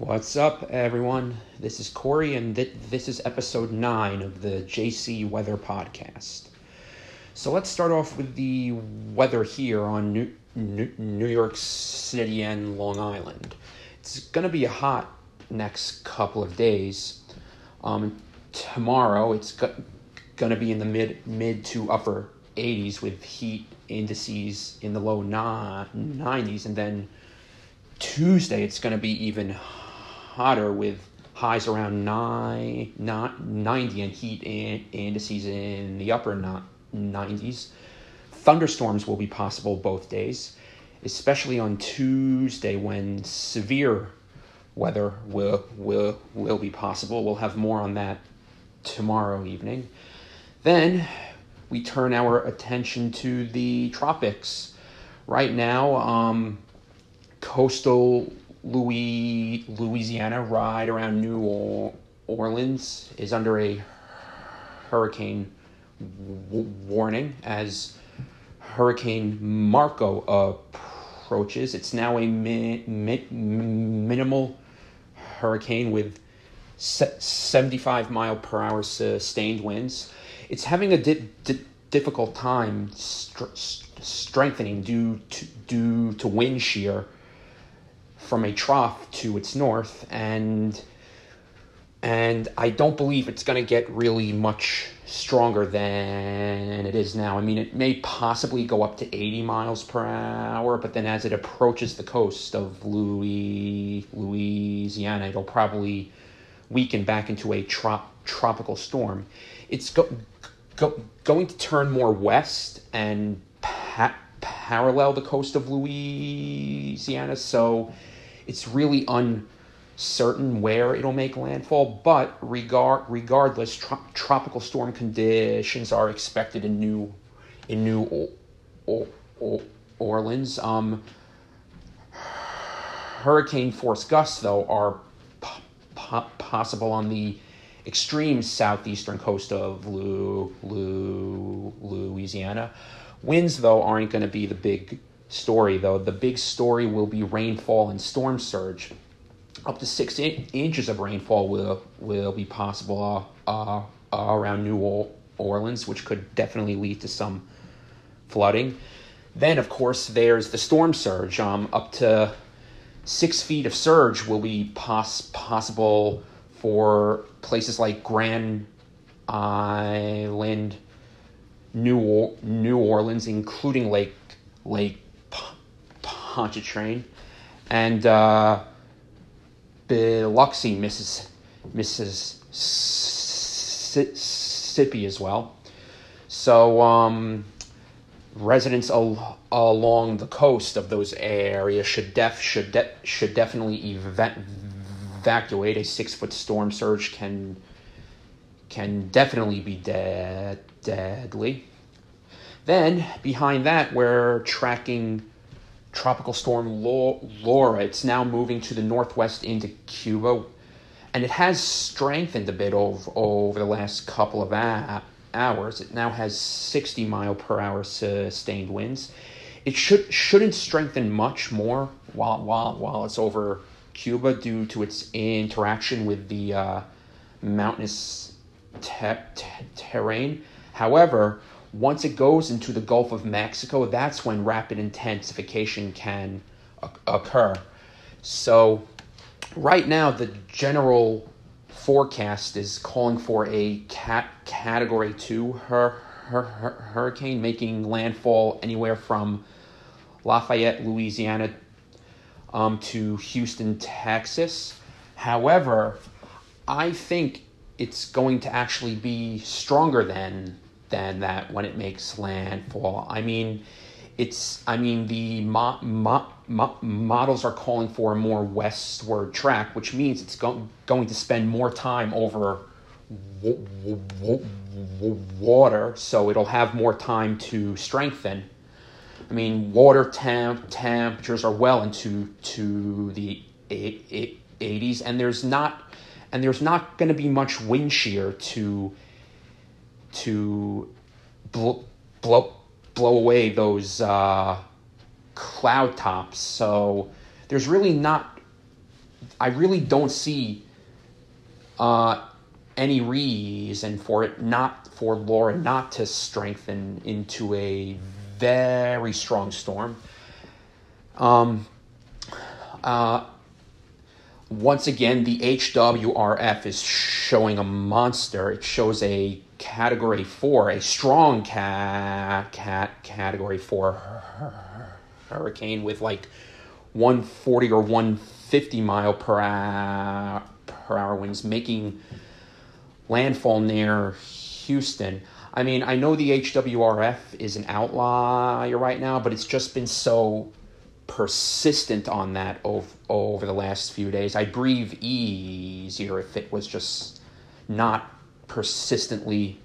What's up, everyone? This is Corey, and th- this is episode 9 of the JC Weather Podcast. So let's start off with the weather here on New, New, New York City and Long Island. It's going to be a hot next couple of days. Um, tomorrow, it's go- going to be in the mid, mid to upper 80s with heat indices in the low 90s, and then Tuesday, it's going to be even hotter with highs around nine, not 90 and heat in, indices in the upper 90s. Thunderstorms will be possible both days, especially on Tuesday when severe weather will, will, will be possible. We'll have more on that tomorrow evening. Then we turn our attention to the tropics. Right now, um, coastal Louis, Louisiana, right around New Orleans, is under a hurricane warning as Hurricane Marco approaches. It's now a mi- mi- minimal hurricane with 75 mile per hour sustained winds. It's having a di- di- difficult time st- strengthening due to, due to wind shear from a trough to its north and and I don't believe it's going to get really much stronger than it is now. I mean, it may possibly go up to 80 miles per hour, but then as it approaches the coast of Louis, Louisiana, it'll probably weaken back into a trop, tropical storm. It's go, go, going to turn more west and pa- parallel the coast of Louisiana, so it's really uncertain where it'll make landfall, but regard regardless, tro- tropical storm conditions are expected in New in New Orleans. Um, hurricane force gusts, though, are po- po- possible on the extreme southeastern coast of Lou, Lou, Louisiana. Winds, though, aren't going to be the big story, though. The big story will be rainfall and storm surge. Up to six in- inches of rainfall will will be possible uh, uh, around New Orleans, which could definitely lead to some flooding. Then, of course, there's the storm surge. Um, up to six feet of surge will be pos- possible for places like Grand Island, New or- New Orleans, including Lake Lake Pontchartrain, and uh, Biloxi, Mrs. Mississippi as well. So um, residents al- along the coast of those areas should def should de- should definitely eva- evacuate. A six foot storm surge can can definitely be de- deadly. Then behind that, we're tracking tropical storm Laura. It's now moving to the northwest into Cuba, and it has strengthened a bit over, over the last couple of a- hours. It now has 60 mile per hour sustained winds. It should shouldn't strengthen much more while while while it's over Cuba due to its interaction with the uh, mountainous te- te- terrain. However, once it goes into the Gulf of Mexico, that's when rapid intensification can occur. So, right now, the general forecast is calling for a cat category two hur- hur- hur- hurricane making landfall anywhere from Lafayette, Louisiana, um, to Houston, Texas. However, I think it's going to actually be stronger than than that when it makes landfall. I mean, it's I mean the mo- mo- mo- models are calling for a more westward track, which means it's go- going to spend more time over w- w- w- water, so it'll have more time to strengthen. I mean, water temp temperatures are well into to the 80s, and there's not and there's not going to be much wind shear to to blow blow, blow away those uh, cloud tops. So there's really not I really don't see uh, any reason for it not for Laura not to strengthen into a very strong storm. Um, uh, once again, the HWRF is showing a monster. It shows a category four, a strong cat, cat category four hurricane with like 140 or 150 mile per hour, per hour winds, making landfall near Houston. I mean, I know the HWRF is an outlier right now, but it's just been so persistent on that over, over the last few days. I'd breathe easier if it was just not persistently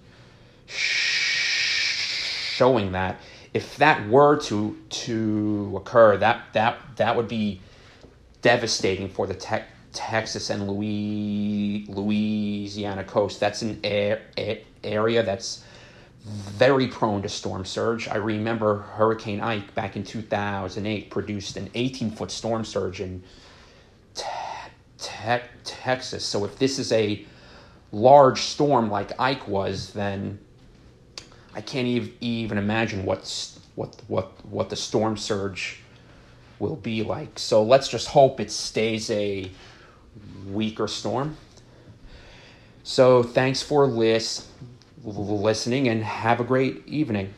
showing that. If that were to to occur, that that that would be devastating for the te- Texas and Louis, Louisiana coast. That's an area that's very prone to storm surge. I remember Hurricane Ike back in 2008 produced an 18 foot storm surge in te- te- Texas. So if this is a large storm like Ike was, then I can't even, even imagine what's what what what the storm surge will be like. So let's just hope it stays a weaker storm. So thanks for lis- listening and have a great evening.